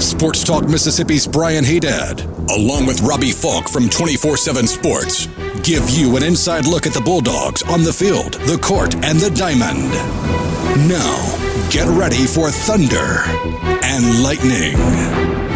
Sports Talk Mississippi's Brian Hadad, along with Robbie Faulk from 24 7 Sports, give you an inside look at the Bulldogs on the field, the court, and the diamond. Now, get ready for Thunder and Lightning.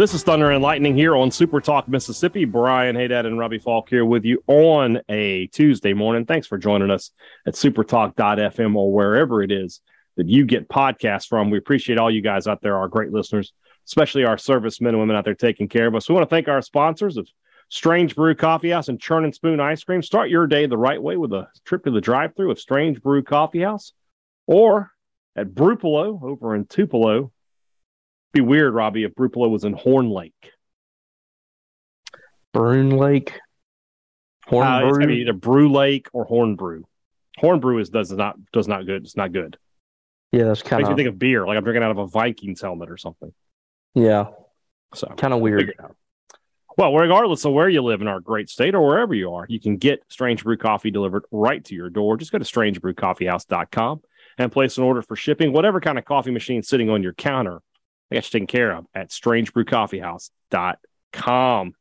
This is Thunder and Lightning here on Super Talk Mississippi. Brian Hadad and Robbie Faulk here with you on a Tuesday morning. Thanks for joining us at supertalk.fm or wherever it is that you get podcasts from. We appreciate all you guys out there, our great listeners, especially our servicemen and women out there taking care of us. We want to thank our sponsors of Strange Brew Coffee House and Churn and Spoon Ice Cream. Start your day the right way with a trip to the drive through of Strange Brew Coffee House or at Brupolo over in Tupelo be weird, Robbie, if Brupolo was in Horn Lake. Bruin Lake. Horn uh, Brew. It's be either Brew Lake or Horn Brew. Horn Brew is does not does not good. It's not good. Yeah, that's kind of makes me think of beer, like I'm drinking out of a Vikings helmet or something. Yeah. So kind of weird. Well, regardless of where you live in our great state or wherever you are, you can get Strange Brew coffee delivered right to your door. Just go to strangebrewcoffeehouse.com and place an order for shipping. Whatever kind of coffee machine sitting on your counter I got you taken care of at strangebrewcoffeehouse.com.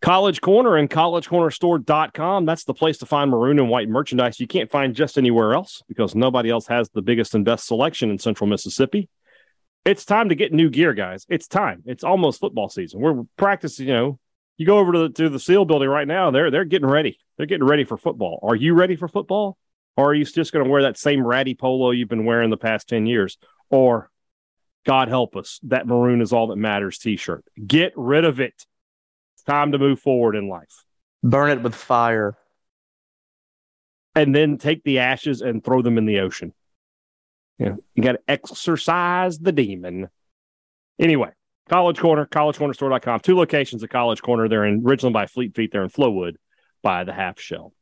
College Corner and collegecornerstore.com. That's the place to find maroon and white merchandise you can't find just anywhere else because nobody else has the biggest and best selection in central Mississippi. It's time to get new gear, guys. It's time. It's almost football season. We're practicing, you know. You go over to the, to the SEAL building right now, they're they're getting ready. They're getting ready for football. Are you ready for football? Or are you just going to wear that same ratty polo you've been wearing the past 10 years? Or God help us, that maroon is all that matters t shirt. Get rid of it. It's time to move forward in life. Burn it with fire. And then take the ashes and throw them in the ocean. Yeah, you got to exorcise the demon. Anyway, College Corner, collegecornerstore.com. Two locations at College Corner. They're in Ridgeland by Fleet Feet. They're in Flowood by the Half Shell.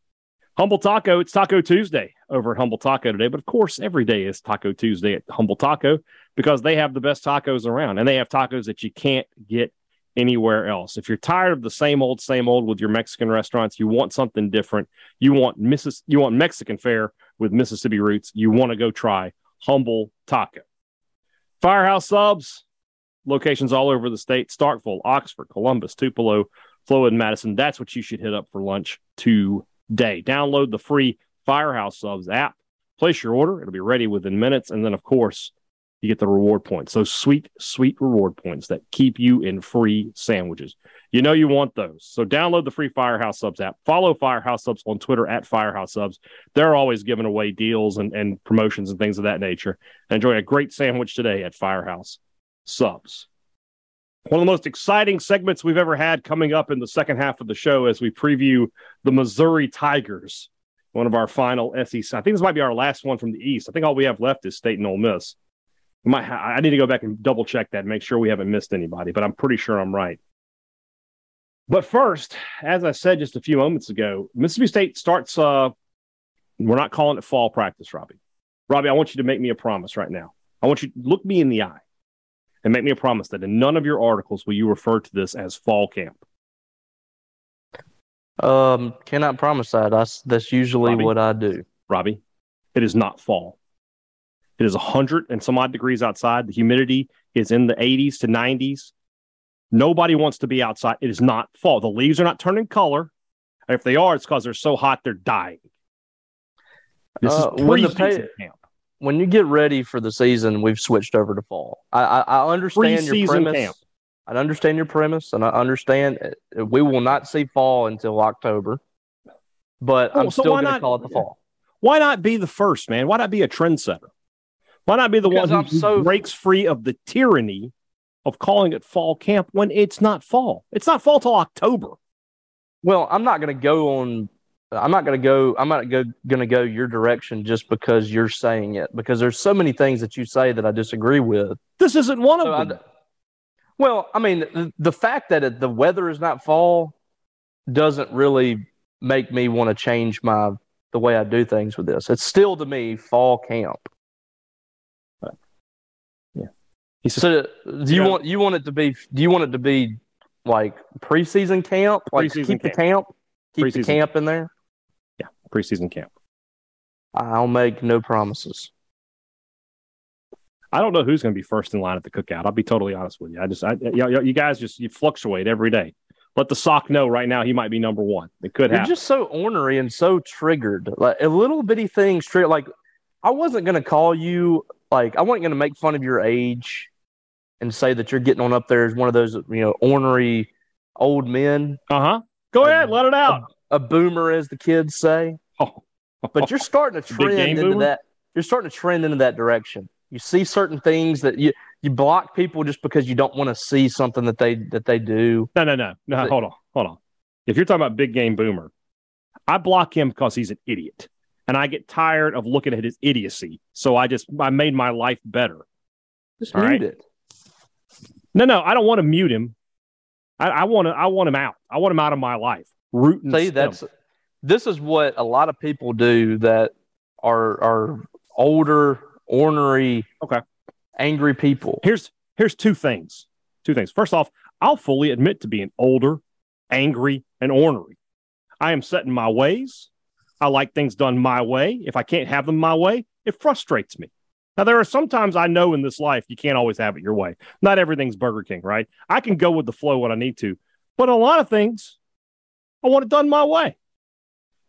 Humble Taco, it's Taco Tuesday over at Humble Taco today. But of course, every day is Taco Tuesday at Humble Taco because they have the best tacos around and they have tacos that you can't get anywhere else. If you're tired of the same old, same old with your Mexican restaurants, you want something different. You want Missis- you want Mexican fare with Mississippi roots. You want to go try Humble Taco. Firehouse Subs, locations all over the state: Starkville, Oxford, Columbus, Tupelo, Flowood, Madison. That's what you should hit up for lunch today. Download the free Firehouse Subs app. Place your order; it'll be ready within minutes. And then, of course, you get the reward points. Those sweet, sweet reward points that keep you in free sandwiches. You know you want those. So download the free Firehouse Subs app. Follow Firehouse Subs on Twitter at Firehouse Subs. They're always giving away deals and, and promotions and things of that nature. Enjoy a great sandwich today at Firehouse Subs. One of the most exciting segments we've ever had coming up in the second half of the show as we preview the Missouri Tigers, one of our final SEC. I think this might be our last one from the East. I think all we have left is State and Ole Miss. I need to go back and double check that, and make sure we haven't missed anybody, but I'm pretty sure I'm right. But first, as I said just a few moments ago, Mississippi State starts. Uh, we're not calling it fall practice, Robbie. Robbie, I want you to make me a promise right now. I want you to look me in the eye and make me a promise that in none of your articles will you refer to this as fall camp. Um, cannot promise that. That's that's usually Robbie, what I do. Robbie, it is not fall. It is 100 and some odd degrees outside. The humidity is in the 80s to 90s. Nobody wants to be outside. It is not fall. The leaves are not turning color. If they are, it's because they're so hot they're dying. This uh, is when the pay, camp. When you get ready for the season, we've switched over to fall. I, I, I understand your premise. Camp. I understand your premise, and I understand uh, we will not see fall until October. But well, I'm so still going to call it the fall. Why not be the first, man? Why not be a trendsetter? Why not be the because one who, so... breaks free of the tyranny of calling it fall camp when it's not fall? It's not fall till October. Well, I'm not going to go on. I'm not going to go. I'm not going to go your direction just because you're saying it. Because there's so many things that you say that I disagree with. This isn't one of so them. I, Well, I mean, the fact that it, the weather is not fall doesn't really make me want to change my the way I do things with this. It's still to me fall camp. Yeah. so do you want you want it to be do you want it to be like preseason camp? Like preseason keep camp. the camp? Keep Preseason the camp in there? Preseason camp. I'll make no promises. I don't know who's going to be first in line at the cookout. I'll be totally honest with you. I just, I, you, you guys just you fluctuate every day. Let the sock know right now he might be number one. It could You're happen. just so ornery and so triggered. Like a little bitty things trigger. Like I wasn't going to call you. Like I wasn't going to make fun of your age and say that you're getting on up there as one of those you know ornery old men. Uh huh. Go ahead, let it out. A, boomer, as the kids say. Oh. But you're starting to trend into boomer? that. You're starting to trend into that direction. You see certain things that you you block people just because you don't want to see something that they that they do. No, no, no, no. Hold on, hold on. If you're talking about big game boomer, I block him because he's an idiot, and I get tired of looking at his idiocy. So I just I made my life better. Just All mute right. it. No, no, I don't want to mute him. I, I want to. I want him out. I want him out of my life. Root See, that's this is what a lot of people do that are are older, ornery, Okay. angry people. here's here's two things. Two things. First off, I'll fully admit to being older, angry, and ornery. I am set in my ways. I like things done my way. If I can't have them my way, it frustrates me. Now, there are sometimes I know in this life you can't always have it your way. Not everything's Burger King, right? I can go with the flow when I need to, but a lot of things I want it done my way.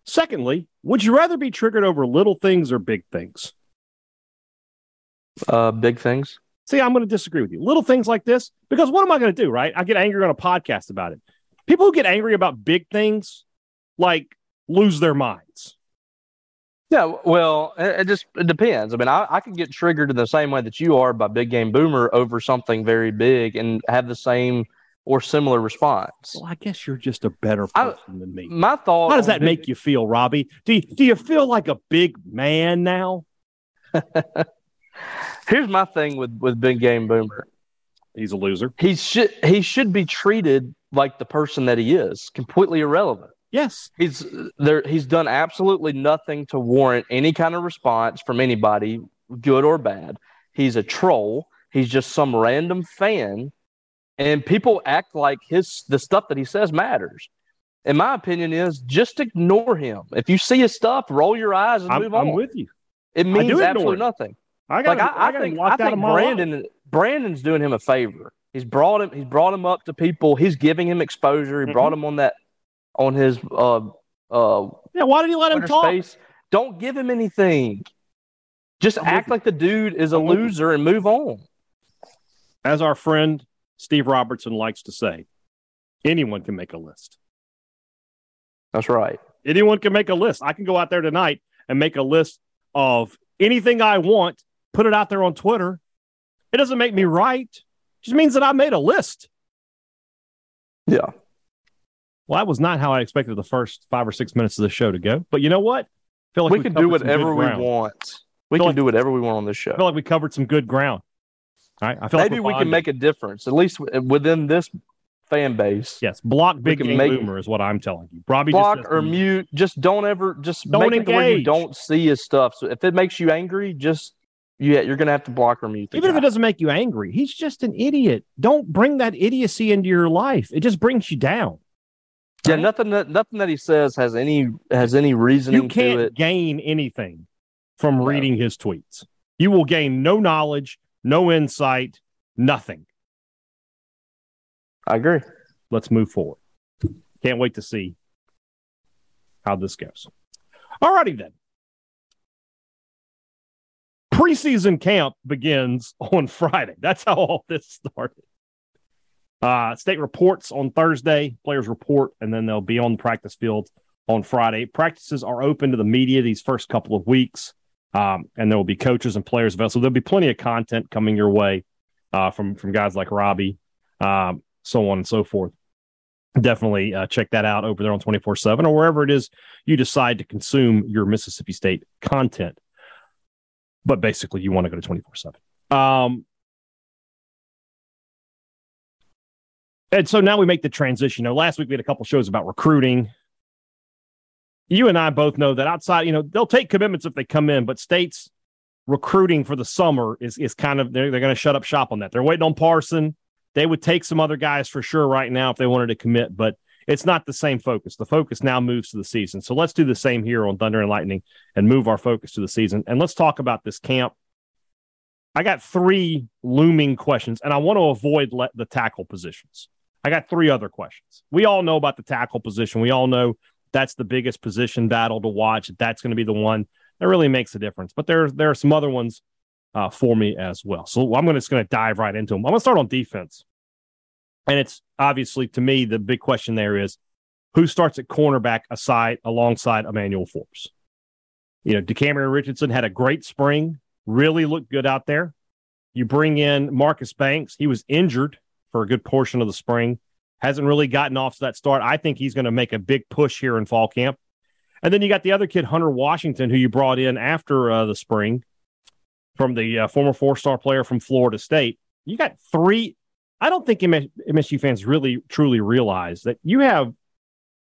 Secondly, would you rather be triggered over little things or big things? Uh, big things. See, I'm going to disagree with you. Little things like this, because what am I going to do, right? I get angry on a podcast about it. People who get angry about big things, like, lose their minds. Yeah, well, it, it just it depends. I mean, I, I can get triggered in the same way that you are by Big Game Boomer over something very big and have the same or similar response. Well, I guess you're just a better I- person than me. My thought. How does that make you feel, Robbie? Do you, do you feel like a big man now? Here's my thing with with Big Game Boomer. He's a loser. He should he should be treated like the person that he is, completely irrelevant. Yes. He's there. He's done absolutely nothing to warrant any kind of response from anybody, good or bad. He's a troll. He's just some random fan, and people act like his the stuff that he says matters. In my opinion, is just ignore him. If you see his stuff, roll your eyes and I'm, move on. I'm with you. it means absolutely nothing. I got Like I, I, him think, I think my life. Brandon Brandon's doing him a favor. He's brought him. He's brought him up to people. He's giving him exposure. He Mhm. brought him on that on his uh uh Yeah, why did he let him talk? space. Don't give him anything. Just I'm act like the dude is a I'm with you. loser and move on. As our friend Steve Robertson likes to say, anyone can make a list. That's right. Anyone can make a list. I can go out there tonight and make a list of anything I want, put it out there on Twitter. It doesn't make me right. It just means that I made a list. Yeah. Well, that was not how I expected the first five or six minutes of the show to go. But you know what? I feel like we can do whatever we ground. want. We can like- do whatever we want on this show. I feel like we covered some good ground. Right. I feel Maybe like we can make a difference, at least within this fan base. yes. Block big game make- boomer is what I'm telling you. Robbie Block or mute. Just don't ever. Just Don't make where you engage. don't see his stuff. So if it makes you angry, just yeah, you're gonna have to block or mute. The Even if it doesn't make you angry, he's just an idiot. Don't bring that idiocy into your life. It just brings you down. yeah, nothing that nothing that he says has any has any reasoning You can't gain anything from No. reading his tweets. You will gain no knowledge, no insight, nothing. I agree. Let's move forward. Can't wait to see how this goes. All righty then. Preseason camp begins on Friday. That's how all this started. Uh, state reports on Thursday, players report, and then they'll be on the practice field on Friday. Practices are open to the media these first couple of weeks, um, and there will be coaches and players available. So there'll be plenty of content coming your way uh, from from guys like Robbie, um, so on and so forth. Definitely uh, check that out over there on 24 7 or wherever it is you decide to consume your Mississippi State content. But basically, you want to go to 24 7. Um, And so now we make the transition. You know, last week we had a couple shows about recruiting. You and I both know that outside, you know, they'll take commitments if they come in, but states recruiting for the summer is is kind of they're, they're going to shut up shop on that. They're waiting on Parson. They would take some other guys for sure right now if they wanted to commit, but it's not the same focus. The focus now moves to the season. So let's do the same here on Thunder and Lightning and move our focus to the season. And let's talk about this camp. I got three looming questions, and I want to avoid let the tackle positions. I got three other questions. We all know about the tackle position. We all know that's the biggest position battle to watch. That's going to be the one that really makes a difference. But there, there are some other ones uh, for me as well. So I'm just going to dive right into them. I'm going to start on defense. And it's obviously to me, the big question there is who starts at cornerback aside alongside Emmanuel Forbes? You know, DeCamerion Richardson had a great spring, really looked good out there. You bring in Marcus Banks. He was injured for a good portion of the spring, hasn't really gotten off to that start. I think he's going to make a big push here in fall camp. And then you got the other kid, Hunter Washington, who you brought in after uh, the spring from the uh, former four star player from Florida State. You got three. I don't think MSU fans really truly realize that you have,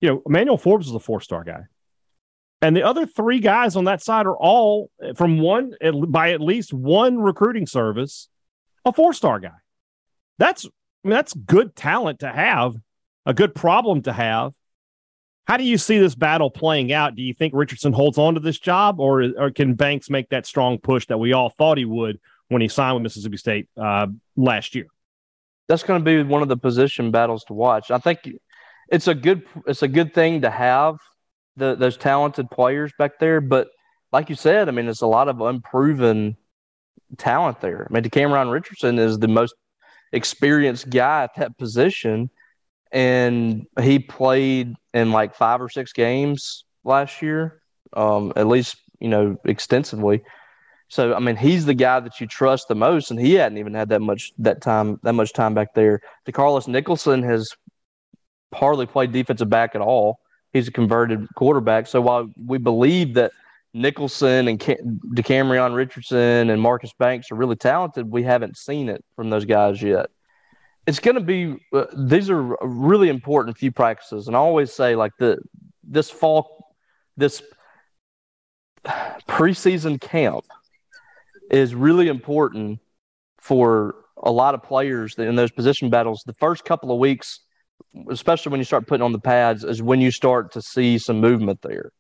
you know, Emmanuel Forbes is a four star guy. And the other three guys on that side are all from one by at least one recruiting service, a four star guy. That's mean, that's good talent to have, a good problem to have. How do you see this battle playing out? Do you think Richardson holds on to this job, or, or can Banks make that strong push that we all thought he would when he signed with Mississippi State uh, last year? That's going to be one of the position battles to watch. I think it's a good it's a good thing to have the, those talented players back there, but like you said, I mean, it's a lot of unproven talent there. I mean, Cameron Richardson is the most experienced guy at that position. And he played in like five or six games last year, um, at least, you know, extensively. So I mean, he's the guy that you trust the most, and he hadn't even had that much that time that much time back there. DeCarlos Nicholson has hardly played defensive back at all. He's a converted quarterback. So while we believe that Nicholson and DeCamerion Richardson and Marcus Banks are really talented. We haven't seen it from those guys yet. It's going to be uh, these are really important few practices, and I always say like the this fall, this preseason camp is really important for a lot of players in those position battles. The first couple of weeks, especially when you start putting on the pads, is when you start to see some movement there.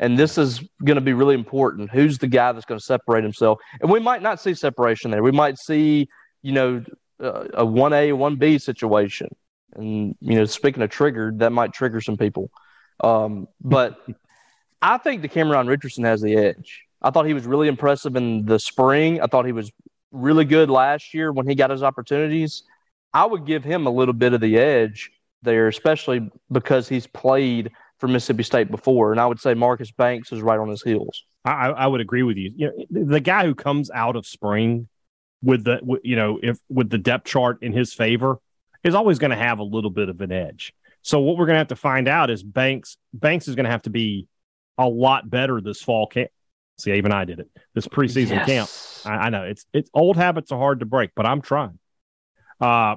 And this is going to be really important. Who's the guy that's going to separate himself? And we might not see separation there. We might see, you know, uh, a 1A, 1B situation. And, you know, speaking of triggered, that might trigger some people. Um, but I think DeCamerion Richardson has the edge. I thought he was really impressive in the spring. I thought he was really good last year when he got his opportunities. I would give him a little bit of the edge there, especially because he's played – for Mississippi State before, and I would say Marcus Banks is right on his heels. I, I would agree with you. You know, the guy who comes out of spring with the you know if with the depth chart in his favor is always going to have a little bit of an edge. So what we're going to have to find out is Banks Banks is going to have to be a lot better this fall camp. See, even I did it this preseason yes. camp. I, I, know it's it's old habits are hard to break, but I'm trying. Uh,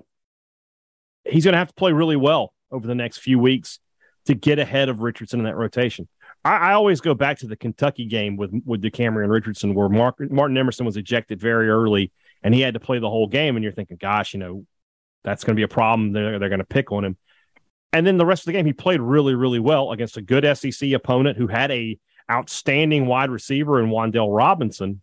he's going to have to play really well over the next few weeks to get ahead of Richardson in that rotation. I, I always go back to the Kentucky game with with DeCamerion Richardson, where Mark, Martin Emerson was ejected very early, and he had to play the whole game. And you're thinking, gosh, you know, that's going to be a problem. They're they're going to pick on him. And then the rest of the game, he played really, really well against a good SEC opponent who had a outstanding wide receiver in Wan'Dale Robinson.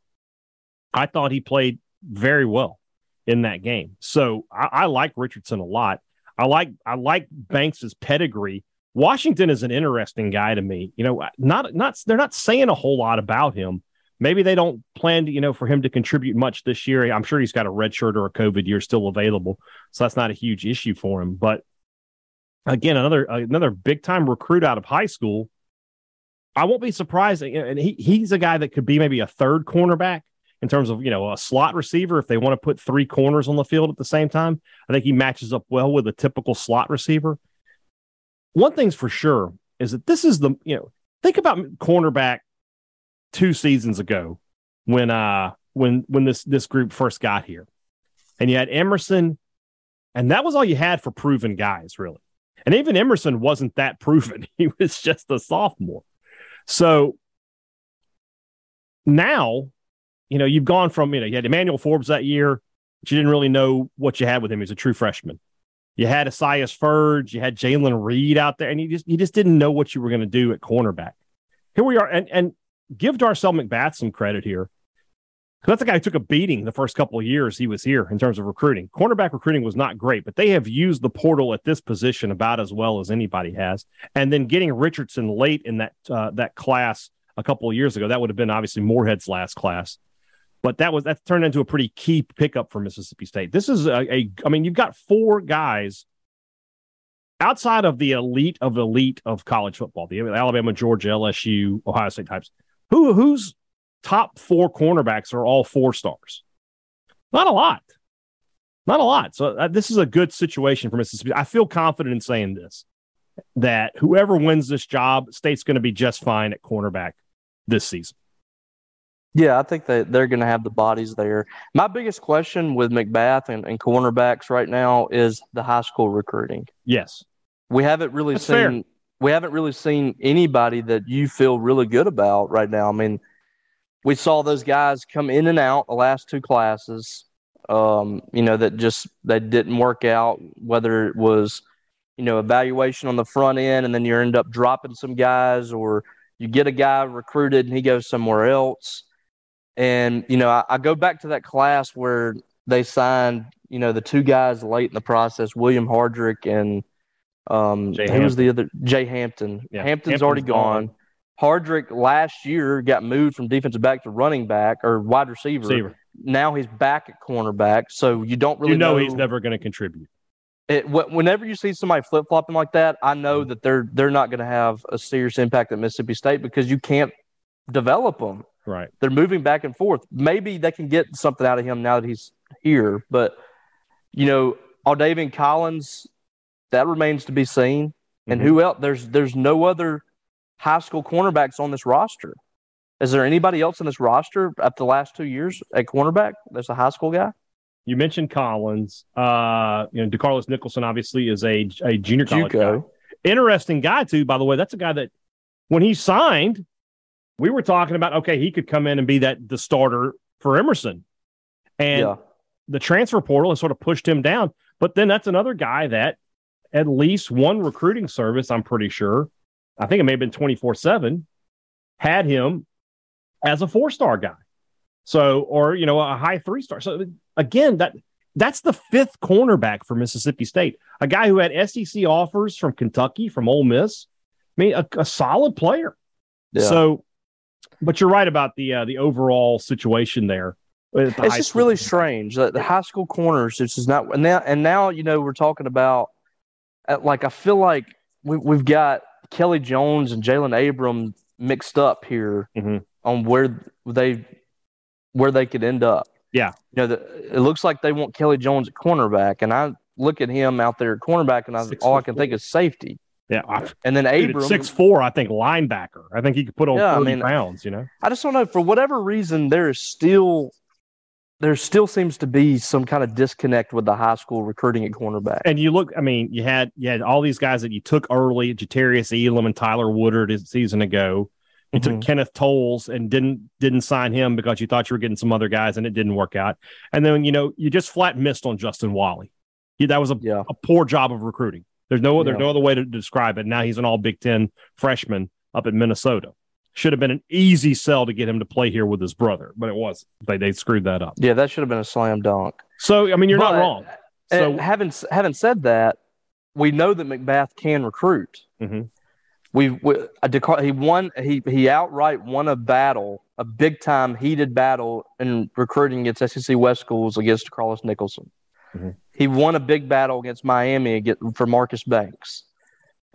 I thought he played very well in that game. So I, I like Richardson a lot. I like I like Banks's pedigree Washington is an interesting guy to me. You know, not not they're not saying a whole lot about him. Maybe they don't plan, to, you know, for him to contribute much this year. I'm sure he's got a red shirt or a COVID year still available, so that's not a huge issue for him. But again, another another big time recruit out of high school. I won't be surprised, and he he's a guy that could be maybe a third cornerback in terms of you know a slot receiver if they want to put three corners on the field at the same time. I think he matches up well with a typical slot receiver one thing's for sure is that this is the you know think about cornerback two seasons ago when uh when when this this group first got here, and you had Emerson, And that was all you had for proven guys, really. And even Emerson wasn't that proven. He was just a sophomore. So now, you know, you've gone from, you know, you had Emmanuel Forbes that year, but you didn't really know what you had with him. He's a true freshman. You had Esaias Furdge, you had Jalen Reed out there, and you just you just didn't know what you were going to do at cornerback. Here we are, and and give Darcel McBath some credit here. That's a guy who took a beating the first couple of years he was here in terms of recruiting. Cornerback recruiting was not great, but they have used the portal at this position about as well as anybody has. And then getting Richardson late in that uh, that class a couple of years ago, that would have been obviously Moorhead's last class. But that was that turned into a pretty key pickup for Mississippi State. This is a, a I mean, you've got four guys outside of the elite of elite of college football, the Alabama, Georgia, LSU, Ohio State types. Who whose top four cornerbacks are all four stars. Not a lot. Not a lot. So uh, this is a good situation for Mississippi. I feel confident in saying this that whoever wins this job, State's going to be just fine at cornerback this season. Yeah, I think that they're going to have the bodies there. My biggest question with McBath and, and cornerbacks right now is the high school recruiting. Yes, we haven't really That's seen. Fair. We haven't really seen anybody that you feel really good about right now. I mean, we saw those guys come in and out the last two classes. Um, you know that just they didn't work out. Whether it was you know evaluation on the front end, and then you end up dropping some guys, or you get a guy recruited and he goes somewhere else. And you know, I, I go back to that class where they signed you know the two guys late in the process, William Hardrick and um, who was the other Jay Hampton. Yeah. Hampton's, Hampton's already gone. gone. Hardrick last year got moved from defensive back to running back or wide receiver. receiver. Now he's back at cornerback, so you don't really you know, know he's never going to contribute. It, whenever you see somebody flip flopping like that, I know that they're they're not going to have a serious impact at Mississippi State because you can't develop them. Right. They're moving back and forth. Maybe they can get something out of him now that he's here, but you know, Aldavian Collins, that remains to be seen. And mm-hmm. who else? There's there's no other high school cornerbacks on this roster. Is there anybody else in this roster at the last two years at cornerback that's a high school guy? You mentioned Collins. Uh, you know, DeCarlos Nicholson obviously is a, a junior college Juco. guy. Interesting guy too, by the way. That's a guy that when he signed, we were talking about okay, he could come in and be that the starter for Emerson. And yeah. the transfer portal has sort of pushed him down. But then that's another guy that at least one recruiting service, I'm pretty sure, I think it may have been 24 7, had him as a four star guy. So, or, you know, a high three star. So, again, that that's the fifth cornerback for Mississippi State, a guy who had SEC offers from Kentucky, from Ole Miss. I mean, a, a solid player. Yeah. So, but you're right about the uh, the overall situation there. The it's just really strange that the high school corners. This is not, and now, and now you know we're talking about. Like I feel like we, we've got Kelly Jones and Jalen Abram mixed up here mm-hmm. on where they where they could end up. Yeah, you know, the, it looks like they want Kelly Jones at cornerback, and I look at him out there at cornerback, and I, all I can four. think is safety. Yeah, and then Abrams six four, I think linebacker. I think he could put on yeah, 30 I mean, pounds. You know, I just don't know for whatever reason there is still there still seems to be some kind of disconnect with the high school recruiting at cornerback. And you look, I mean, you had you had all these guys that you took early, Jatarius Elam and Tyler Woodard a season ago. You mm-hmm. took Kenneth Tolles and didn't didn't sign him because you thought you were getting some other guys and it didn't work out. And then you know you just flat missed on Justin Walley. that was a, yeah. a poor job of recruiting. There's no there's no other way to describe it. Now he's an All Big Ten freshman up in Minnesota should have been an easy sell to get him to play here with his brother, but it wasn't. They they screwed that up. Yeah, that should have been a slam dunk. So I mean, you're but, not wrong. So having having said that, we know that McBath can recruit. Mm-hmm. We, we he won he he outright won a battle, a big time heated battle in recruiting against SEC West schools against Carlos Nicholson. Mm-hmm. He won a big battle against Miami for Marcus Banks.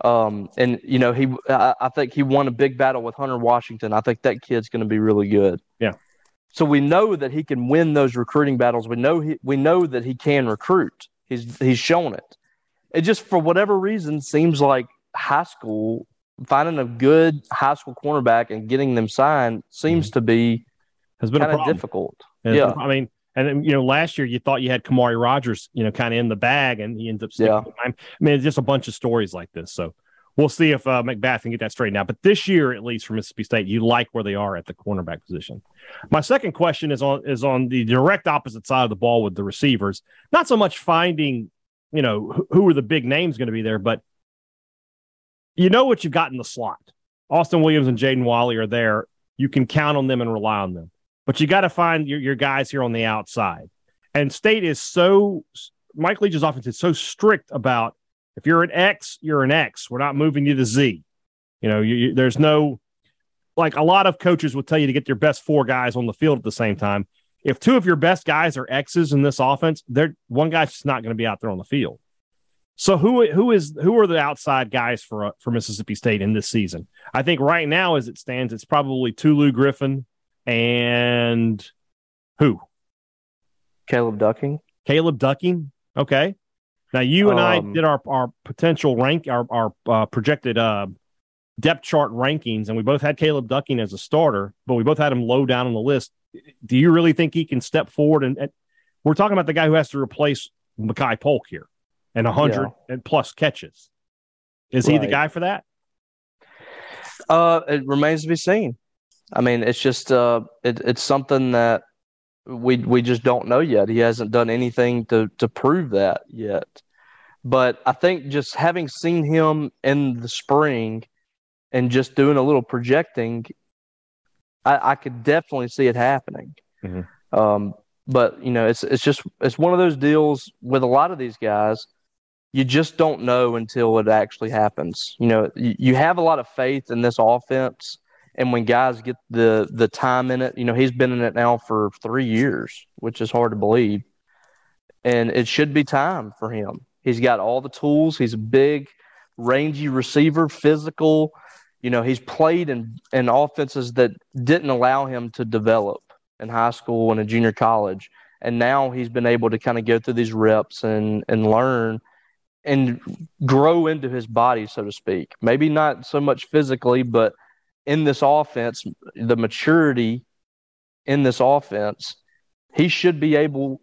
Um, and you know, he, I, I, think he won a big battle with Hunter Washington. I think that kid's going to be really good. Yeah. So we know that he can win those recruiting battles. We know he, we know that he can recruit. He's, he's shown it. It just, for whatever reason, seems like high school finding a good high school cornerback and getting them signed seems mm-hmm. to be has been kind of difficult. yeah. I mean, And you know, last year you thought you had Kamari Rogers, you know, kind of in the bag, and he ends up sticking. Yeah. I mean, it's just a bunch of stories like this. So we'll see if uh, McBath can get that straightened out. But this year, at least for Mississippi State, you like where they are at the cornerback position. My second question is on is on the direct opposite side of the ball with the receivers. Not so much finding, you know, who are the big names going to be there, but you know what you've got in the slot. Austin Williams and Jaden Walley are there. You can count on them and rely on them. But you got to find your, your guys here on the outside. And State is so Mike Leach's offense is so strict about if you're an X, you're an X. We're not moving you to Z. You know, you, you, there's no like a lot of coaches will tell you to get your best four guys on the field at the same time. If two of your best guys are X's in this offense, they're one guy's just not going to be out there on the field. So who who is who are the outside guys for uh, for Mississippi State in this season? I think right now, as it stands, it's probably Tulu Griffin and who? Caleb Ducking. Caleb Ducking. Okay. Now you and um, I did our our potential rank our our uh, projected uh, depth chart rankings, and we both had Caleb Ducking as a starter, but we both had him low down on the list. Do you really think he can step forward? And, and we're talking about the guy who has to replace Makai Polk here, and a hundred yeah. and plus catches. Is right. he the guy for that? Uh, it remains to be seen. I mean, it's just uh, it, it's something that we we just don't know yet. He hasn't done anything to to prove that yet. But I think just having seen him in the spring and just doing a little projecting, I, I could definitely see it happening. Mm-hmm. Um, but you know, it's it's just it's one of those deals with a lot of these guys. You just don't know until it actually happens. You know, you, you have a lot of faith in this offense and when guys get the the time in it, you know, he's been in it now for three years, which is hard to believe. And it should be time for him. He's got all the tools. He's a big, rangy receiver, physical. You know, he's played in, in offenses that didn't allow him to develop in high school and in junior college. And now he's been able to kind of go through these reps and, and learn and grow into his body, so to speak. Maybe not so much physically, but – in this offense, the maturity in this offense, he should be able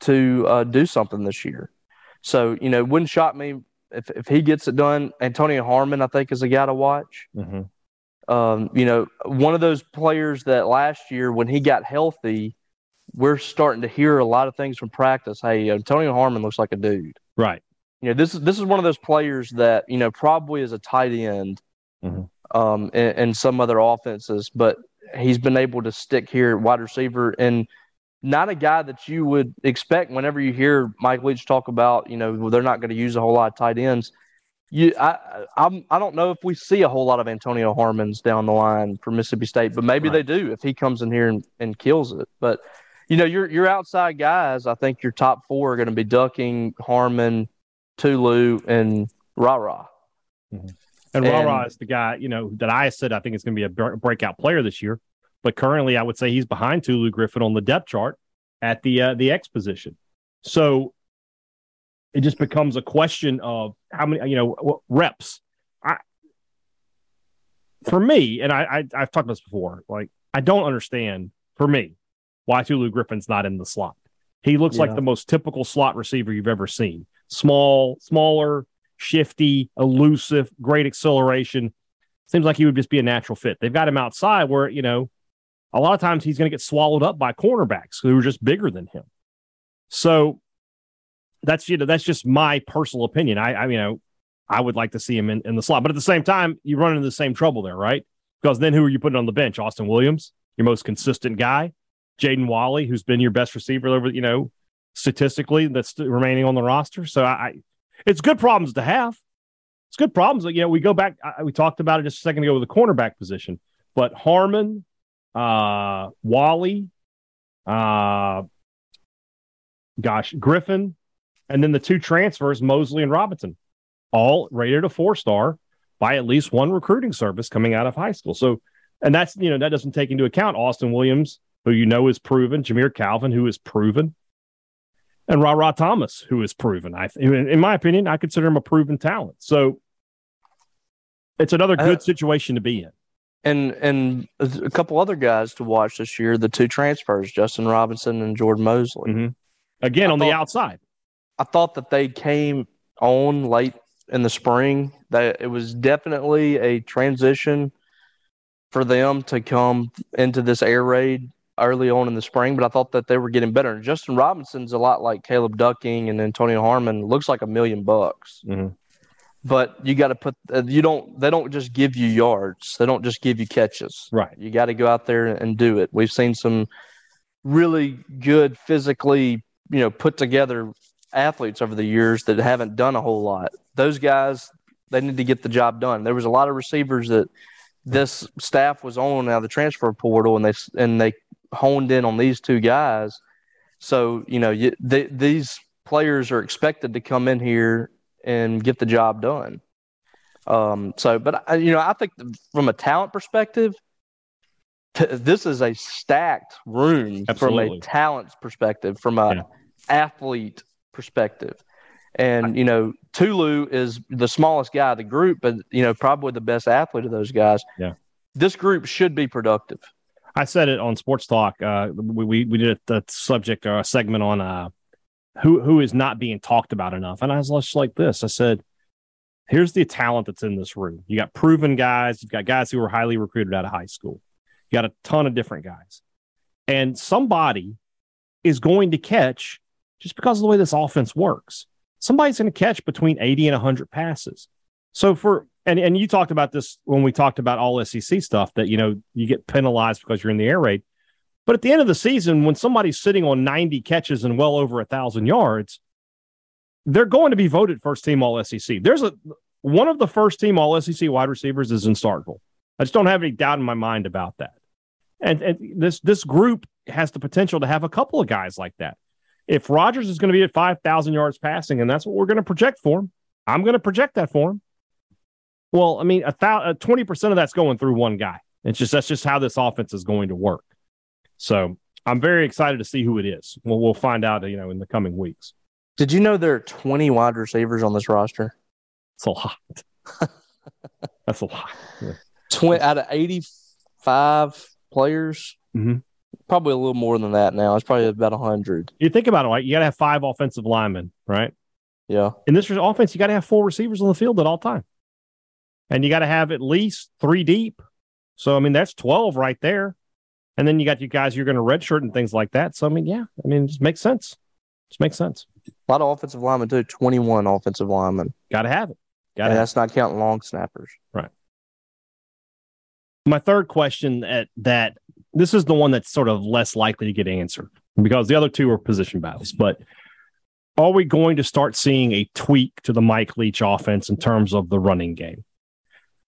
to uh, do something this year. So, you know, wouldn't shock me if, if he gets it done. Antonio Harmon, I think, is a guy to watch. Mm-hmm. Um, you know, one of those players that last year, when he got healthy, we're starting to hear a lot of things from practice. Hey, Antonio Harmon looks like a dude. Right. You know, this is this is one of those players that you know probably is a tight end. Mm-hmm um, and, and some other offenses, but he's been able to stick here at wide receiver and not a guy that you would expect whenever you hear Mike Leach talk about, you know, they're not going to use a whole lot of tight ends. You, I, I'm, I don't know if we see a whole lot of Antonio Harmons down the line for Mississippi State, but maybe right. they do if he comes in here and, and kills it. But you know, your your outside guys, I think your top four are going to be Ducking, Harmon, Tulu, and Rara. Mm-hmm. And, and Rara is the guy, you know, that I said I think is going to be a breakout player this year. But currently, I would say he's behind Tulu Griffin on the depth chart at the uh, the X position. So it just becomes a question of how many, you know, reps. I, for me, and I, I I've talked about this before. Like I don't understand for me why Tulu Griffin's not in the slot. He looks yeah. like the most typical slot receiver you've ever seen. Small, smaller, shifty, elusive, great acceleration. Seems like he would just be a natural fit. They've got him outside where, you know, a lot of times he's going to get swallowed up by cornerbacks who are just bigger than him. So that's you know that's just my personal opinion. I I you know I would like to see him in, in the slot, but at the same time, you run into the same trouble there, right? Because then who are you putting on the bench? Austin Williams, your most consistent guy, Jaden Walley, who's been your best receiver over you know statistically that's remaining on the roster. So I it's good problems to have. It's good problems. You know, we go back. we talked about it just a second ago with the cornerback position, but Harmon, uh, Walley, uh, gosh, Griffin, and then the two transfers, Mosley and Robinson, all rated a four star by at least one recruiting service coming out of high school. So, and that's you know that doesn't take into account Austin Williams, who you know is proven, Jamire Calvin, who is proven, and Rara Thomas, who is proven. I, in my opinion, I consider him a proven talent. So it's another good uh, situation to be in. and and a couple other guys to watch this year. The two transfers, Justin Robinson and Jordan Mosley. Mm-hmm. Again, I on thought, the outside. I thought that they came on late in the spring. That it was definitely a transition for them to come into this air raid early on in the spring, but I thought that they were getting better. And Justin Robinson's a lot like Caleb Ducking and Antonio Harmon. Looks like a million bucks. Mm-hmm. But you got to put uh, you don't they don't just give you yards. They don't just give you catches. Right. You got to go out there and do it. We've seen some really good physically, you know, put together athletes over the years that haven't done a whole lot. Those guys they need to get the job done. There was a lot of receivers that this staff was on now the transfer portal and they and they honed in on these two guys. So you know you, these players are expected to come in here and get the job done. Um, so, but you know, I think from a talent perspective, t- this is a stacked room Absolutely. from a talent perspective, from a yeah. athlete perspective. And you know, Tulu is the smallest guy of the group, but you know, probably the best athlete of those guys. Yeah. This group should be productive. I said it on Sports Talk. Uh, we, we, did a, a subject or a segment on uh, who who is not being talked about enough, and I was just like this. I said, "Here's the talent that's in this room. You got proven guys. You've got guys who were highly recruited out of high school. You got a ton of different guys, and somebody is going to catch just because of the way this offense works somebody's going to catch between 80 and 100 passes. So for and and you talked about this when we talked about all SEC stuff that you know you get penalized because you're in the air raid. But at the end of the season, when somebody's sitting on 90 catches and well over a thousand yards, they're going to be voted first team all SEC. There's a one of the first team all SEC wide receivers is in Starkville. I just don't have any doubt in my mind about that. And, and this this group has the potential to have a couple of guys like that if Rogers is going to be at 5,000 yards passing, and that's what we're going to project for him, I'm going to project that for him. Well, I mean, a th- 20% of that's going through one guy. It's just that's just how this offense is going to work. So I'm very excited to see who it is. Well, we'll find out, you know, in the coming weeks. Did you know there are 20 wide receivers on this roster? It's a lot. that's a lot. Yeah. 20 out of 85 players. Mm-hmm probably a little more than that now. It's probably about hundred. You think about it, like you got to have five offensive linemen, right? Yeah. In this offense, you got to have four receivers on the field at all time, and you got to have at least three deep. So I mean, that's twelve right there. And then you got you guys you're going to redshirt and things like that. So I mean, yeah, I mean, it just makes sense. Just makes sense. A lot of offensive linemen too. Twenty one offensive linemen. Got to have it. Got to. That's not counting long snappers. Right. My third question at that this is the one that's sort of less likely to get answered because the other two are position battles. But are we going to start seeing a tweak to the Mike Leach offense in terms of the running game?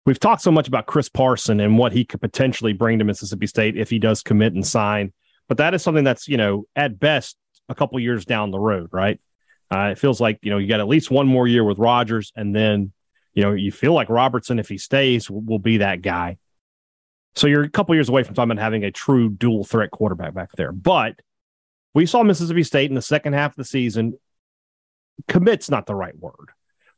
We've talked so much about Chris Parson and what he could potentially bring to Mississippi State if he does commit and sign, but that is something that's you know at best a couple years down the road, right? Uh, it feels like you know you got at least one more year with Rogers, and then you know you feel like Robertson, if he stays, will, will be that guy. So you're a couple years away from talking about having a true dual threat quarterback back there. But we saw Mississippi State in the second half of the season. Commit's not the right word,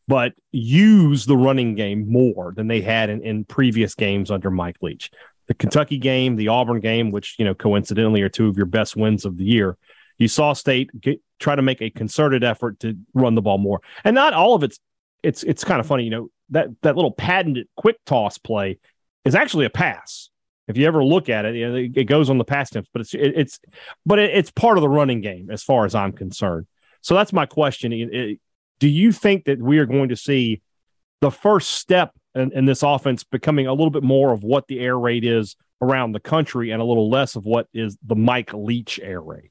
but use the running game more than they had in, in previous games under Mike Leach. The Kentucky game, the Auburn game, which you know coincidentally are two of your best wins of the year. You saw State get, try to make a concerted effort to run the ball more, and not all of it's. It's it's kind of funny, you know that that little patented quick toss play is actually a pass. If you ever look at it, you know, it goes on the past tense, but it's it, it's but it, it's part of the running game as far as I'm concerned. So that's my question. Do you think that we are going to see the first step in, in, this offense becoming a little bit more of what the air raid is around the country and a little less of what is the Mike Leach air raid?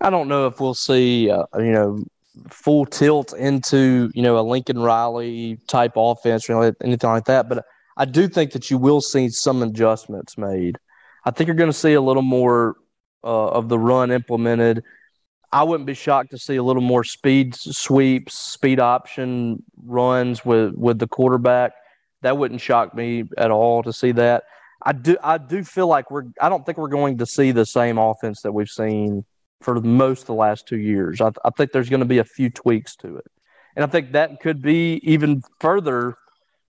I don't know if we'll see, uh, you know, full tilt into, you know, a Lincoln Riley type offense or anything like that. But I do think that you will see some adjustments made. I think you're going to see a little more uh, of the run implemented. I wouldn't be shocked to see a little more speed sweeps, speed option runs with with the quarterback. That wouldn't shock me at all to see that. I do I do feel like we're I don't think we're going to see the same offense that we've seen for most of the last two years. I, I think there's going to be a few tweaks to it, and I think that could be even further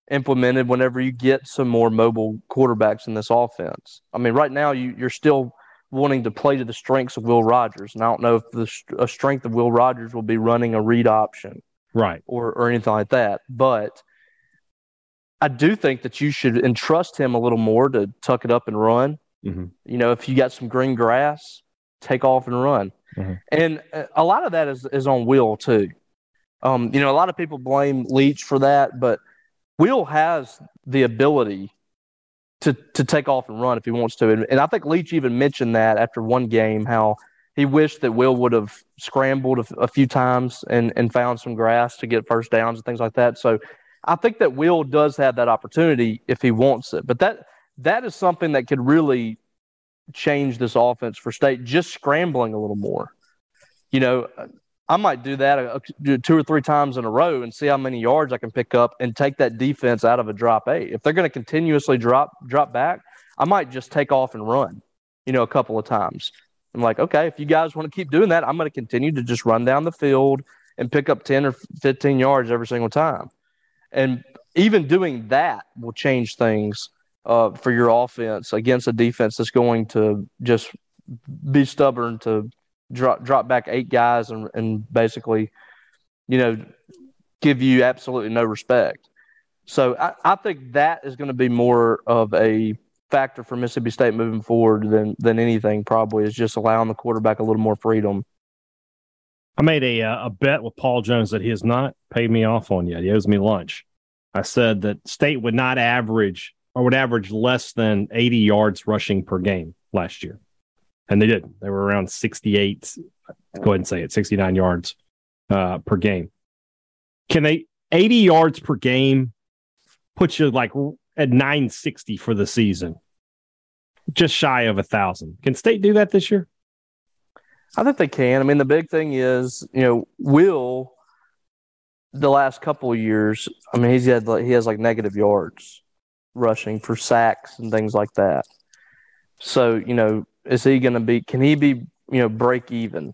implemented whenever you get some more mobile quarterbacks in this offense. I mean, right now you, you're still wanting to play to the strengths of Will Rogers, and I don't know if the a strength of Will Rogers will be running a read option, right, or or anything like that. But I do think that you should entrust him a little more to tuck it up and run. Mm-hmm. You know, if you got some green grass, take off and run. Mm-hmm. And a lot of that is is on Will too. Um, you know, a lot of people blame Leach for that, but Will has the ability to to take off and run if he wants to. And, and I think Leach even mentioned that after one game how he wished that Will would have scrambled a, a, few times and and found some grass to get first downs and things like that. So I think that Will does have that opportunity if he wants it. But that that is something that could really change this offense for State, just scrambling a little more. You know, I might do that a, a, two or three times in a row and see how many yards I can pick up and take that defense out of a drop eight. If they're going to continuously drop drop back, I might just take off and run, you know, a couple of times. I'm like, okay, if you guys want to keep doing that, I'm going to continue to just run down the field and pick up 10 or 15 yards every single time. And even doing that will change things uh, for your offense against a defense that's going to just be stubborn to drop drop back eight guys and and basically, you know, give you absolutely no respect. So I, I think that is going to be more of a factor for Mississippi State moving forward than than anything. Probably is just allowing the quarterback a little more freedom. I made a uh, a bet with Paul Jones that he has not paid me off on yet. He owes me lunch. I said that State would not average or would average less than 80 yards rushing per game last year and they did. They were around 68. Go ahead and say it, 69 yards uh, per game. Can they 80 yards per game put you like at 960 for the season? Just shy of a thousand. Can State do that this year? I think they can. I mean, the big thing is, you know, Will the last couple years. I mean, he's had he has like negative yards rushing for sacks and things like that. So you know, is he going to be? Can he be? You know, break even.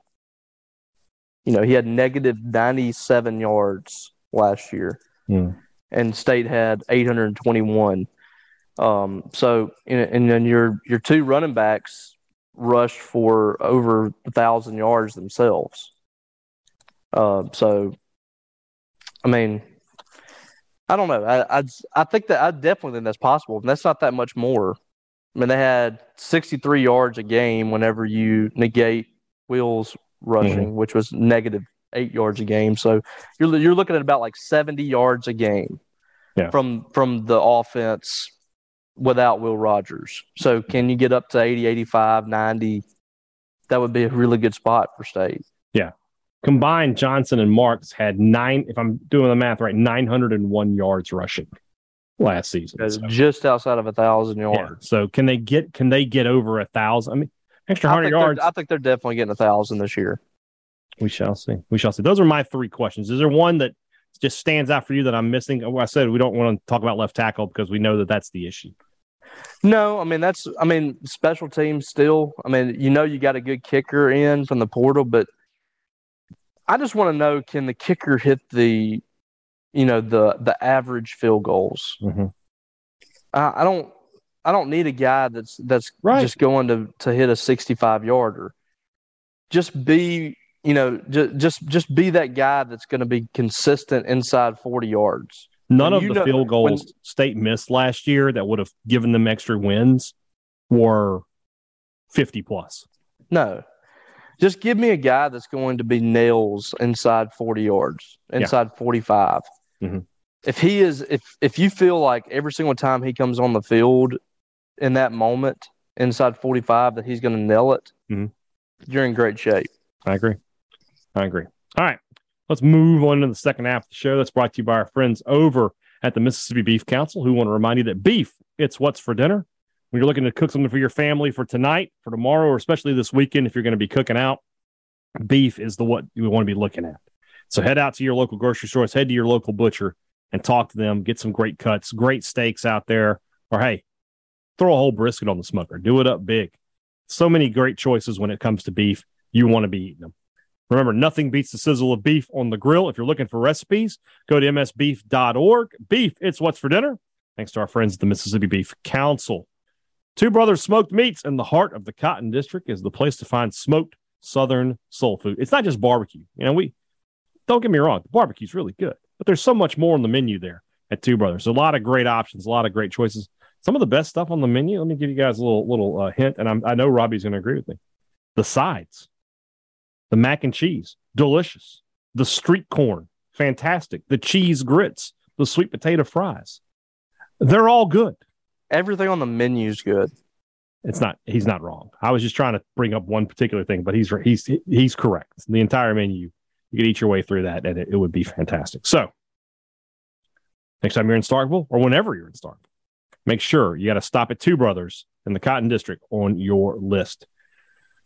You know, he had negative ninety-seven yards last year, mm. and State had eight hundred twenty-one. Um, so, and then your your two running backs rushed for over a thousand yards themselves. Uh, so, I mean, I don't know. I, I I think that I definitely think that's possible. And that's not that much more. I mean, they had 63 yards a game whenever you negate Will's rushing, mm-hmm. which was negative eight yards a game. So you're you're looking at about like 70 yards a game yeah. from from the offense without Will Rogers. So can you get up to 80, 85, 90? That would be a really good spot for State. Yeah. Combined, Johnson and Marks had nine, if I'm doing the math right, 901 yards rushing last season. So. Just outside of a thousand yards. Yeah. So can they get can they get over a thousand? I mean, extra hundred yards. I think they're definitely getting a thousand this year. We shall see. We shall see. Those are my three questions. Is there one that just stands out for you that I'm missing? Oh, I said we don't want to talk about left tackle because we know that that's the issue. No, I mean that's I mean special teams still. I mean you know you got a good kicker in from the portal, but I just want to know can the kicker hit the you know the the average field goals. Mm-hmm. I, I, don't I don't need a guy that's that's right. just going to to hit a 65 yarder. Just be you know just just just be that guy that's going to be consistent inside 40 yards. None of the know, field goals when, state missed last year that would have given them extra wins were 50 plus. No. Just give me a guy that's going to be nails inside 40 yards, inside yeah. 45. Mm-hmm. If he is, if if you feel like every single time he comes on the field in that moment inside 45 that he's going to nail it, mm-hmm. you're in great shape. I agree. I agree. All right. Let's move on to the second half of the show. That's brought to you by our friends over at the Mississippi Beef Council, who want to remind you that beef, it's what's for dinner. When you're looking to cook something for your family for tonight, for tomorrow, or especially this weekend, if you're going to be cooking out, beef is the what you want to be looking at. So head out to your local grocery stores, head to your local butcher and talk to them, get some great cuts, great steaks out there. Or hey, throw a whole brisket on the smoker, do it up big. So many great choices when it comes to beef. You want to be eating them. Remember, nothing beats the sizzle of beef on the grill. If you're looking for recipes, go to msbeef.org. Beef, it's what's for dinner. Thanks to our friends at the Mississippi Beef Council. Two Brothers Smoked Meats in the heart of the Cotton District is the place to find smoked Southern soul food. It's not just barbecue. You know, we don't get me wrong, the barbecue's really good, but there's so much more on the menu there at Two Brothers. A lot of great options, a lot of great choices. Some of the best stuff on the menu. Let me give you guys a little little uh, hint, and I'm, I know Robbie's going to agree with me. The sides, the mac and cheese, delicious. The street corn, fantastic. The cheese grits, the sweet potato fries, they're all good. Everything on the menu is good. It's not. He's not wrong. I was just trying to bring up one particular thing, but he's he's he's correct. The entire menu, you could eat your way through that, and it, it would be fantastic. So, next time you're in Starkville, or whenever you're in Starkville, make sure you got to stop at Two Brothers in the Cotton District on your list.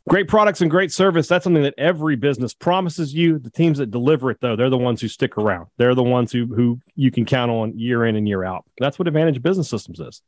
Great products and great service. That's something that every business promises you. The teams that deliver it, though, they're the ones who stick around. They're the ones who who you can count on year in and year out. That's what Advantage Business Systems is.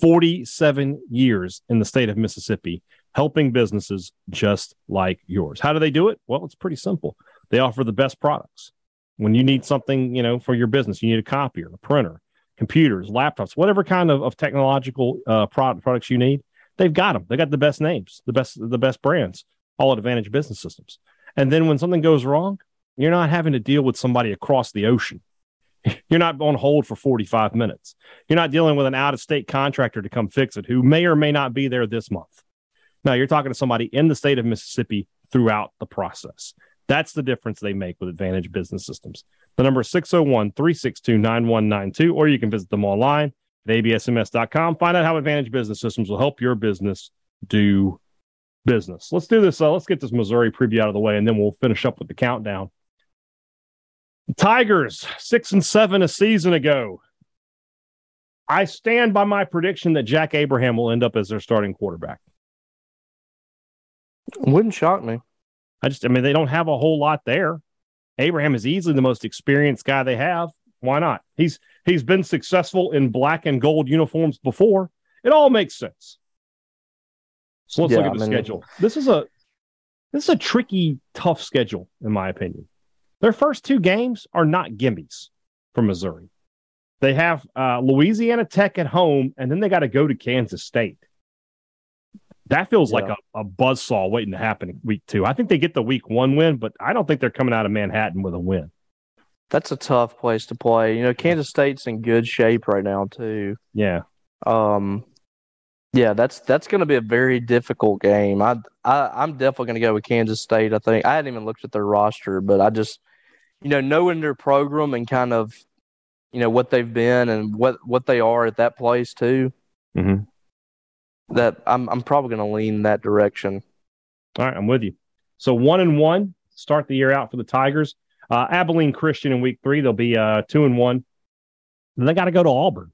47 years in the state of Mississippi, helping businesses just like yours. How do they do it? Well, it's pretty simple. They offer the best products. When you need something, you know, for your business, you need a copier, a printer, computers, laptops, whatever kind of, of technological uh, product, products you need They've got them. They got the best names, the best the best brands, all at Advantage Business Systems. And then when something goes wrong, you're not having to deal with somebody across the ocean. You're not on hold for 45 minutes. You're not dealing with an out of state contractor to come fix it who may or may not be there this month. Now you're talking to somebody in the state of Mississippi throughout the process. That's the difference they make with Advantage Business Systems. The number is 601 362 9192, or you can visit them online at absms.com. Find out how Advantage Business Systems will help your business do business. Let's do this. Uh, let's get this Missouri preview out of the way, and then we'll finish up with the countdown. Tigers, six and seven a season ago. I stand by my prediction that Jack Abraham will end up as their starting quarterback. Wouldn't shock me. I just, I mean, they don't have a whole lot there. Abraham is easily the most experienced guy they have. Why not? He's he's been successful in black and gold uniforms before. It all makes sense. So let's yeah, look at the I mean, schedule. This is a this is a tricky, tough schedule, in my opinion. Their first two games are not gimmies for Missouri. They have uh, Louisiana Tech at home, and then they got to go to Kansas State. That feels yeah. like a, a buzzsaw waiting to happen in week two. I think they get the week one win, but I don't think they're coming out of Manhattan with a win that's a tough place to play. You know, Kansas State's in good shape right now too. Yeah. Um yeah, that's that's going to be a very difficult game. I, I I'm definitely going to go with Kansas State. I think I hadn't even looked at their roster, but I just you know knowing their program and kind of you know what they've been and what what they are at that place too. Mm-hmm. That I'm I'm probably going to lean that direction. All right, I'm with you. So one and one start the year out for the Tigers. Uh, Abilene Christian in week three, they'll be uh, two and one. Then they got to go to Auburn.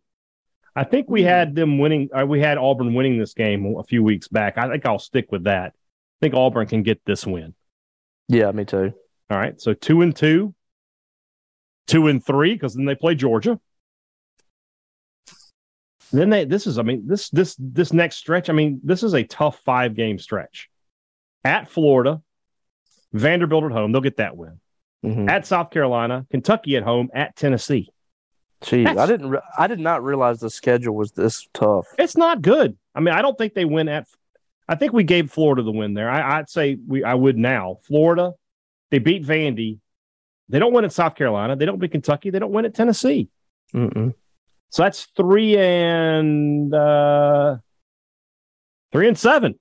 I think we had them winning. Uh, we had Auburn winning this game a few weeks back. I think I'll stick with that. I think Auburn can get this win. Yeah, me too. All right, so two and two, two and three, because then they play Georgia. Then they. This is. I mean, this this this next stretch. I mean, this is a tough five game stretch. At Florida, Vanderbilt at home, they'll get that win mm-hmm. at South Carolina, Kentucky at home, at Tennessee. Gee, I didn't. Re- I did not realize the schedule was this tough. It's not good. I mean, I don't think they win at. I think we gave Florida the win there. I, would say we. I would now. Florida, they beat Vandy. They don't win at South Carolina. They don't beat Kentucky. They don't win at Tennessee. Mm-mm. So that's three and uh, three and seven.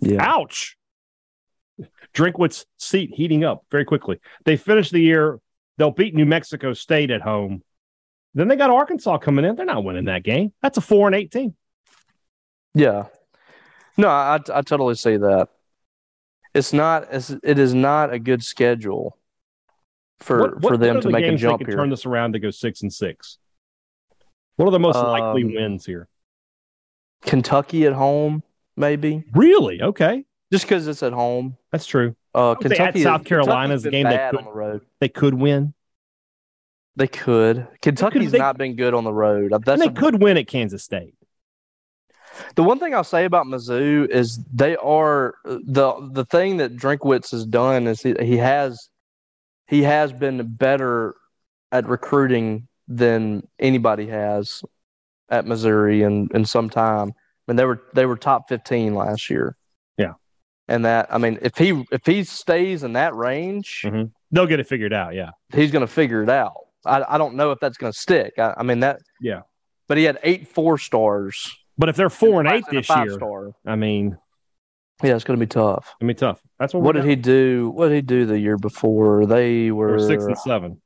Yeah. Ouch. Drinkwitz seat heating up very quickly. They finish the year, they'll beat New Mexico State at home. Then they got Arkansas coming in. They're not winning that game. That's a four and eight team. Yeah. No, I, I totally see that. It's not it is not a good schedule for what, what, for them to the make a jump here. Turn this around to go six and six. What are the most um, likely wins here? Kentucky at home, maybe. Really? Okay just because it's at home. That's true. Uh, Kentucky, South Carolina is a game they could, on the road. they could win. They could. Kentucky's they, not been good on the road. That's and they a, could win at Kansas State. The one thing I'll say about Mizzou is they are the the thing that Drinkwitz has done is he, he has he has been better at recruiting than anybody has at Missouri in, in some time. I mean, they were they were top fifteen last year. Yeah, and that I mean, if he if he stays in that range, mm-hmm. they'll get it figured out. Yeah, he's going to figure it out. I, I don't know if that's going to stick. I, I, mean that. Yeah, but he had eight four stars. But if they're four and eight this year, star. I mean, yeah, it's going to be tough. It's going to be tough. That's what. What did he do? What did he do the year before? They were six and seven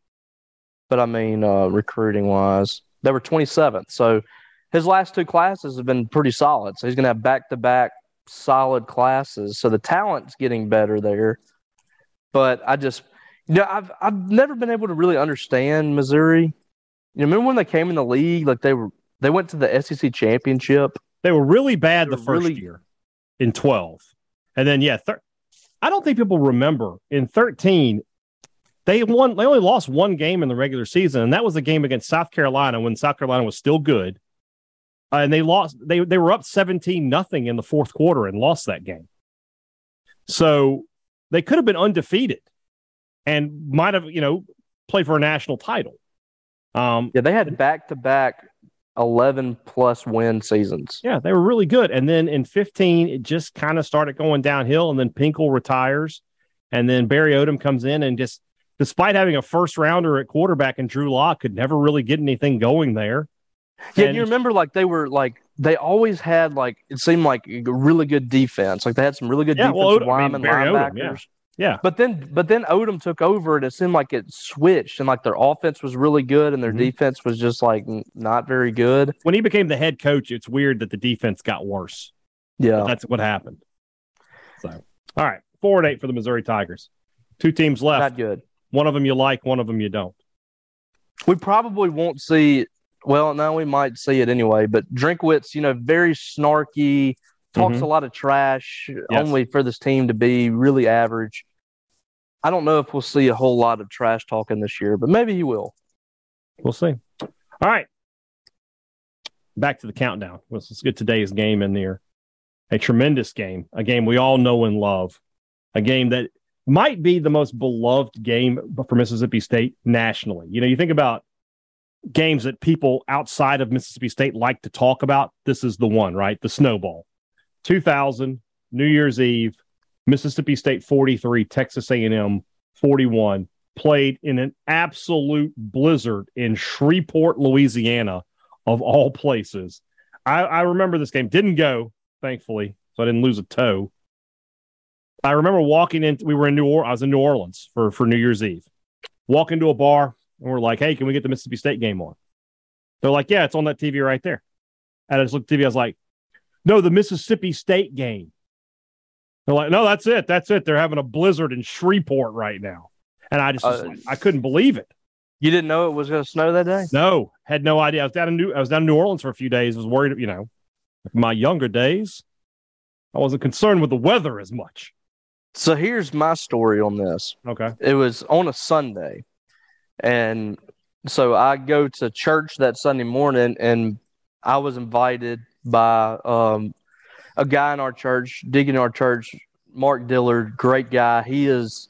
but I mean, uh, recruiting wise, they were 27th. So his last two classes have been pretty solid. So he's going to have back to back solid classes. So the talent's getting better there. But I just, you know, I've I've never been able to really understand Missouri. You know, remember when they came in the league? Like they were, they went to the SEC championship. They were really bad the first really... year in 12, and then yeah, thir- I don't think people remember in 13 they won. They only lost one game in the regular season, and that was a game against South Carolina when South Carolina was still good. Uh, and they lost. They they were up seventeen nothing in the fourth quarter and lost that game. So they could have been undefeated, and might have you know played for a national title. Um, yeah, they had back to back 11 plus win seasons. Yeah, they were really good. And then in 15, it just kind of started going downhill. And then Pinkel retires. And then Barry Odom comes in and just despite having a first rounder at quarterback and Drew Lock could never really get anything going there. Yeah, and, you remember like they were like they always had like it seemed like a really good defense. Like they had some really good yeah, defensive well, linemen, I mean, linebackers. Odom, yeah. Yeah. But then but then Odom took over and it seemed like it switched and like their offense was really good and their mm-hmm. defense was just like not very good. When he became the head coach, it's weird that the defense got worse. Yeah. But that's what happened. So all right. Four and eight for the Missouri Tigers. Two teams left. Not good. One of them you like, one of them you don't. We probably won't see. Well, now we might see it anyway. But Drinkwitz, you know, very snarky, talks mm-hmm. a lot of trash, yes. only for this team to be really average. I don't know if we'll see a whole lot of trash talking this year, but maybe he will. We'll see. All right. Back to the countdown. Let's get today's game in there. A tremendous game, a game we all know and love, a game that might be the most beloved game for Mississippi State nationally. You know, you think about games that people outside of Mississippi State like to talk about. This is the one, right? The Snow Bowl. 2000, New Year's Eve, Mississippi State 43, Texas A&M 41, played in an absolute blizzard in Shreveport, Louisiana, of all places. I, I remember this game. Didn't go, thankfully, so I didn't lose a toe. I remember walking in. We were in New Orleans. I was in New Orleans for for New Year's Eve. Walk into a bar and we're like, "Hey, can we get the Mississippi State game on?" They're like, "Yeah, it's on that TV right there." And I just looked at TV. I was like, "No, the Mississippi State game." They're like, "No, that's it. That's it. They're having a blizzard in Shreveport right now." And I just uh, like, I couldn't believe it. You didn't know it was going to snow that day? No, had no idea. I was down in New I was down in New Orleans for a few days. I was worried, you know, my younger days. I wasn't concerned with the weather as much. So here's my story on this. Okay. It was on a Sunday. And so I go to church that Sunday morning and I was invited by um, a guy in our church, digging our church, Mark Dillard, great guy. He is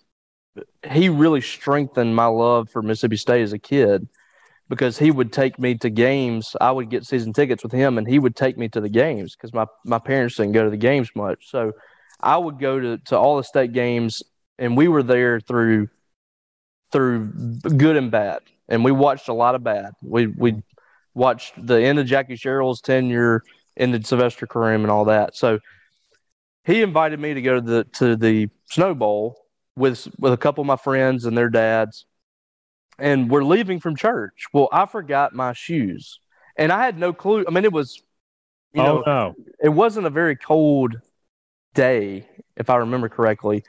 he really strengthened my love for Mississippi State as a kid because he would take me to games. I would get season tickets with him and he would take me to the games because my, my parents didn't go to the games much. So I would go to, to all the state games, and we were there through through good and bad, and we watched a lot of bad. We we watched the end of Jackie Sherrill's tenure, ended Sylvester Croom, and all that. So he invited me to go to the to the Snow Bowl with with a couple of my friends and their dads, and we're leaving from church. Well, I forgot my shoes, and I had no clue. I mean, it was you oh, know, no. it wasn't a very cold day, if I remember correctly.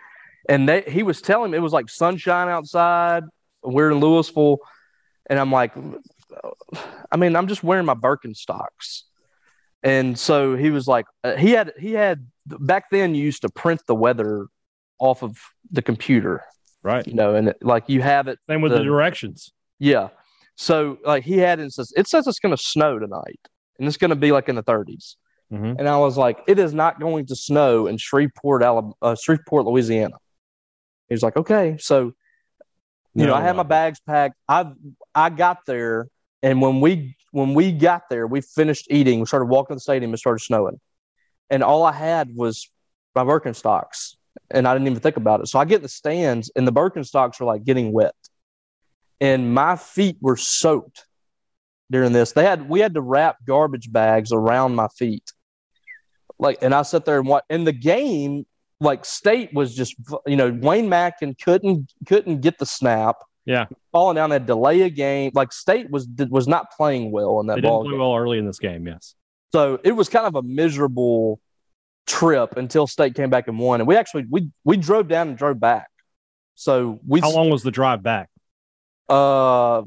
And they, he was telling me it was like sunshine outside. We're in Louisville. And I'm like, I mean, I'm just wearing my Birkenstocks. And so he was like, uh, he had, he had, back then you used to print the weather off of the computer. Right. You know, and it, like you have it. Same with the, the directions. Yeah. So like he had it says, it says it's going to snow tonight and it's going to be like in the 30s. mm-hmm. and I was like, "It is not going to snow in Shreveport, Alabama, uh, Shreveport, Louisiana." He was like, "Okay." So, you no, know, I had my bags packed. I I got there, and when we when we got there, we finished eating. We started walking to the stadium. It started snowing, and all I had was my Birkenstocks, and I didn't even think about it. So I get in the stands, and the Birkenstocks are like getting wet, and my feet were soaked during this. They had we had to wrap garbage bags around my feet, like, and I sat there and what in the game, like State was just you know Wayne Madkin couldn't couldn't get the snap. Yeah, falling down that delay a game. Like State was was not playing well in that. They didn't play well early in this game. Yes. So it was kind of a miserable trip until State came back and won. And we actually we we drove down and drove back. So we how long was the drive back? Uh,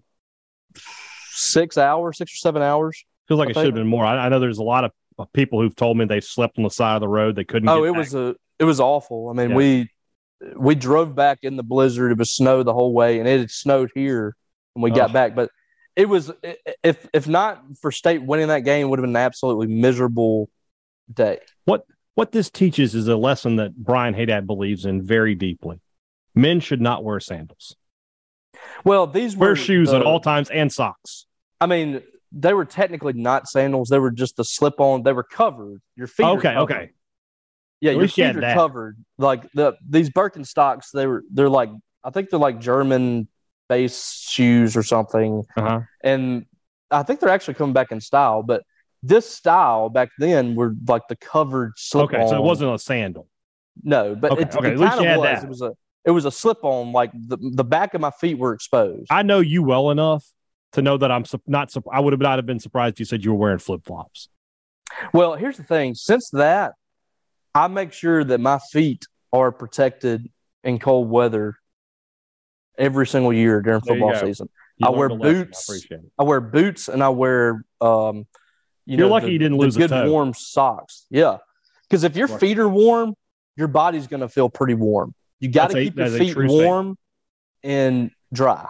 six hours, six or seven hours. Feels like I it should have been more. I, I, know there's a lot of people who've told me they slept on the side of the road. They couldn't. Oh, it back. was a it was awful. I mean, yeah. we we drove back in the blizzard. It was snow the whole way, and it had snowed here when we oh. got back. But it was if if not for state winning that game, would have been an absolutely miserable day. What what this teaches is a lesson that Brian Hadad believes in very deeply. Men should not wear sandals. Well, these wear shoes the, at all times and socks. I mean, they were technically not sandals; they were just the slip-on. They were covered. Your feet. Okay, okay. Yeah, at your feet you are covered. Like the these Birkenstocks, they were they're like I think they're like German base shoes or something, uh-huh. and I think they're actually coming back in style, but this style back then were like the covered slip Okay, so it wasn't a sandal. No, but okay, it, okay. it kind of was. That. It was a it was a slip on. Like the the back of my feet were exposed. I know you well enough to know that I'm su- not. Su- I would have not have been surprised. You said you were wearing flip flops. Well, here's the thing. Since that, I make sure that my feet are protected in cold weather every single year during football season. You I wear boots. I, I, wear boots and I wear um, you are lucky the, you didn't lose good warm socks. Yeah, because if your right. feet are warm, your body's going to feel pretty warm. You got to keep your feet warm and dry.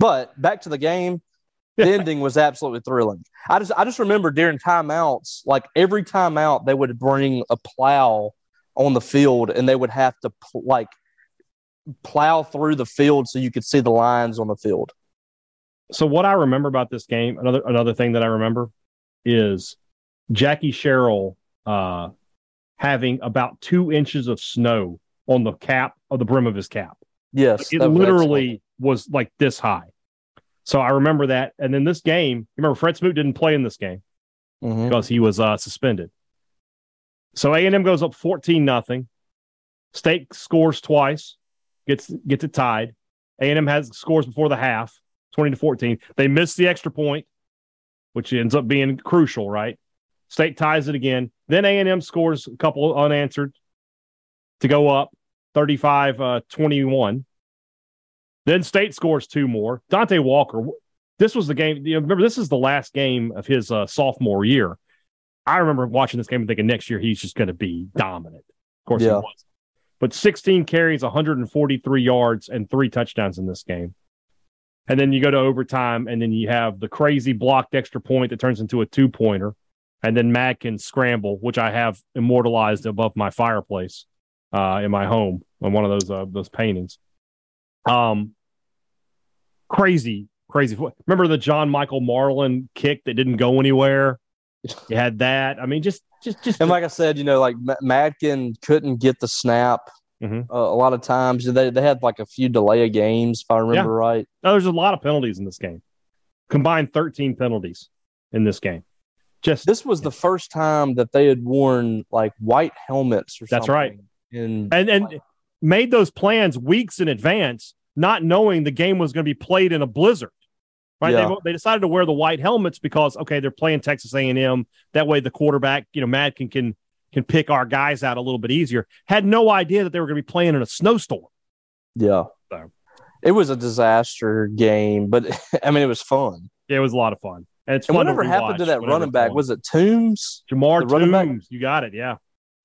But back to the game, the ending was absolutely thrilling. I just I just remember during timeouts, like every timeout, they would bring a plow on the field, and they would have to pl- like plow through the field so you could see the lines on the field. So what I remember about this game, another another thing that I remember is Jackie Sherrill uh, having about two inches of snow on the cap of the brim of his cap. Yes, it literally was like this high. So I remember that. And then this game, remember Fred Smoot didn't play in this game mm-hmm. because he was uh, suspended. So A and M goes up fourteen nothing. State scores twice, gets gets it tied. A and M has scores before the half. 20 to 14. They missed the extra point, which ends up being crucial, right? State ties it again. Then A&M scores a couple unanswered to go up 35 uh, 21. Then State scores two more. Dontae Walker, this was the game. You know, remember, this is the last game of his uh, sophomore year. I remember watching this game and thinking next year he's just going to be dominant. Of course, yeah. he was. But 16 carries, 143 yards, and three touchdowns in this game. And then you go to overtime, and then you have the crazy blocked extra point that turns into a two pointer. And then can scramble, which I have immortalized above my fireplace uh, in my home on one of those uh, those paintings. Um, crazy, crazy. Remember the John Michael Marlin kick that didn't go anywhere? You had that. I mean, just, just, just. And like I said, you know, like Madkin couldn't get the snap Mm-hmm. Uh, a lot of times they, they had like a few delay of games, if I remember yeah. right. No, there's a lot of penalties in this game. Combined 13 penalties in this game. Just this was yeah. the first time that they had worn like white helmets or That's right. In, and and made those plans weeks in advance, not knowing the game was going to be played in a blizzard. Right? Yeah. They, they decided to wear the white helmets because okay, they're playing Texas A&M. That way, the quarterback, you know, Madkin can can pick our guys out a little bit easier. Had no idea that they were going to be playing in a snowstorm. Yeah. So. It was a disaster game, but I mean, it was fun. Yeah, it was a lot of fun. And, it's and whatever happened to that running back? Was it Toombs? Ja'Mar Toombs. You got it. Yeah.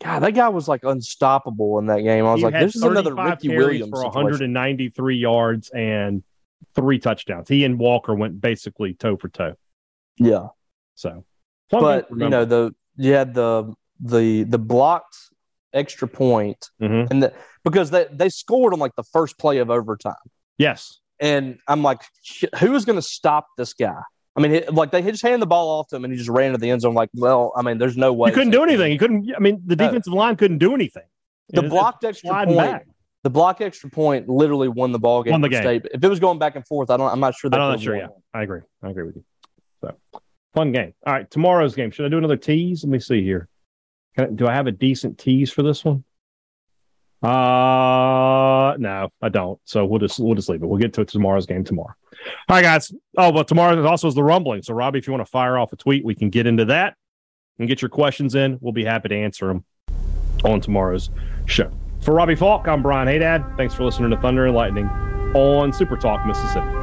God, that guy was like unstoppable in that game. I was he like, this is another Ricky Williams for 193 yards and three touchdowns. He and Walker went basically toe for toe. Yeah. So but you know the you had the the the blocked extra point, mm-hmm. and the, because they they scored on like the first play of overtime. Yes, and I'm like, who is going to stop this guy? I mean, like they just handed the ball off to him and he just ran to the end zone. Like, well, I mean, there's no way. He couldn't do anything. He couldn't. I mean, the defensive no. line couldn't do anything. The blocked extra point. Back. The block extra point literally won the ball game. Won the game. State. If it was going back and forth, I don't. I'm not sure. I'm not sure. Yeah, I agree. I agree with you. So, fun game. All right, tomorrow's game. Should I do another tease? Let me see here. I, do I have a decent tease for this one? Uh no, I don't. So we'll just we'll just leave it. We'll get to tomorrow's game tomorrow. All right, guys. Oh, but tomorrow also is the rumbling. So Robbie, if you want to fire off a tweet, we can get into that and get your questions in. We'll be happy to answer them on tomorrow's show. For Robbie Faulk, I'm Brian Hadad. Thanks for listening to Thunder and Lightning on Super Talk Mississippi.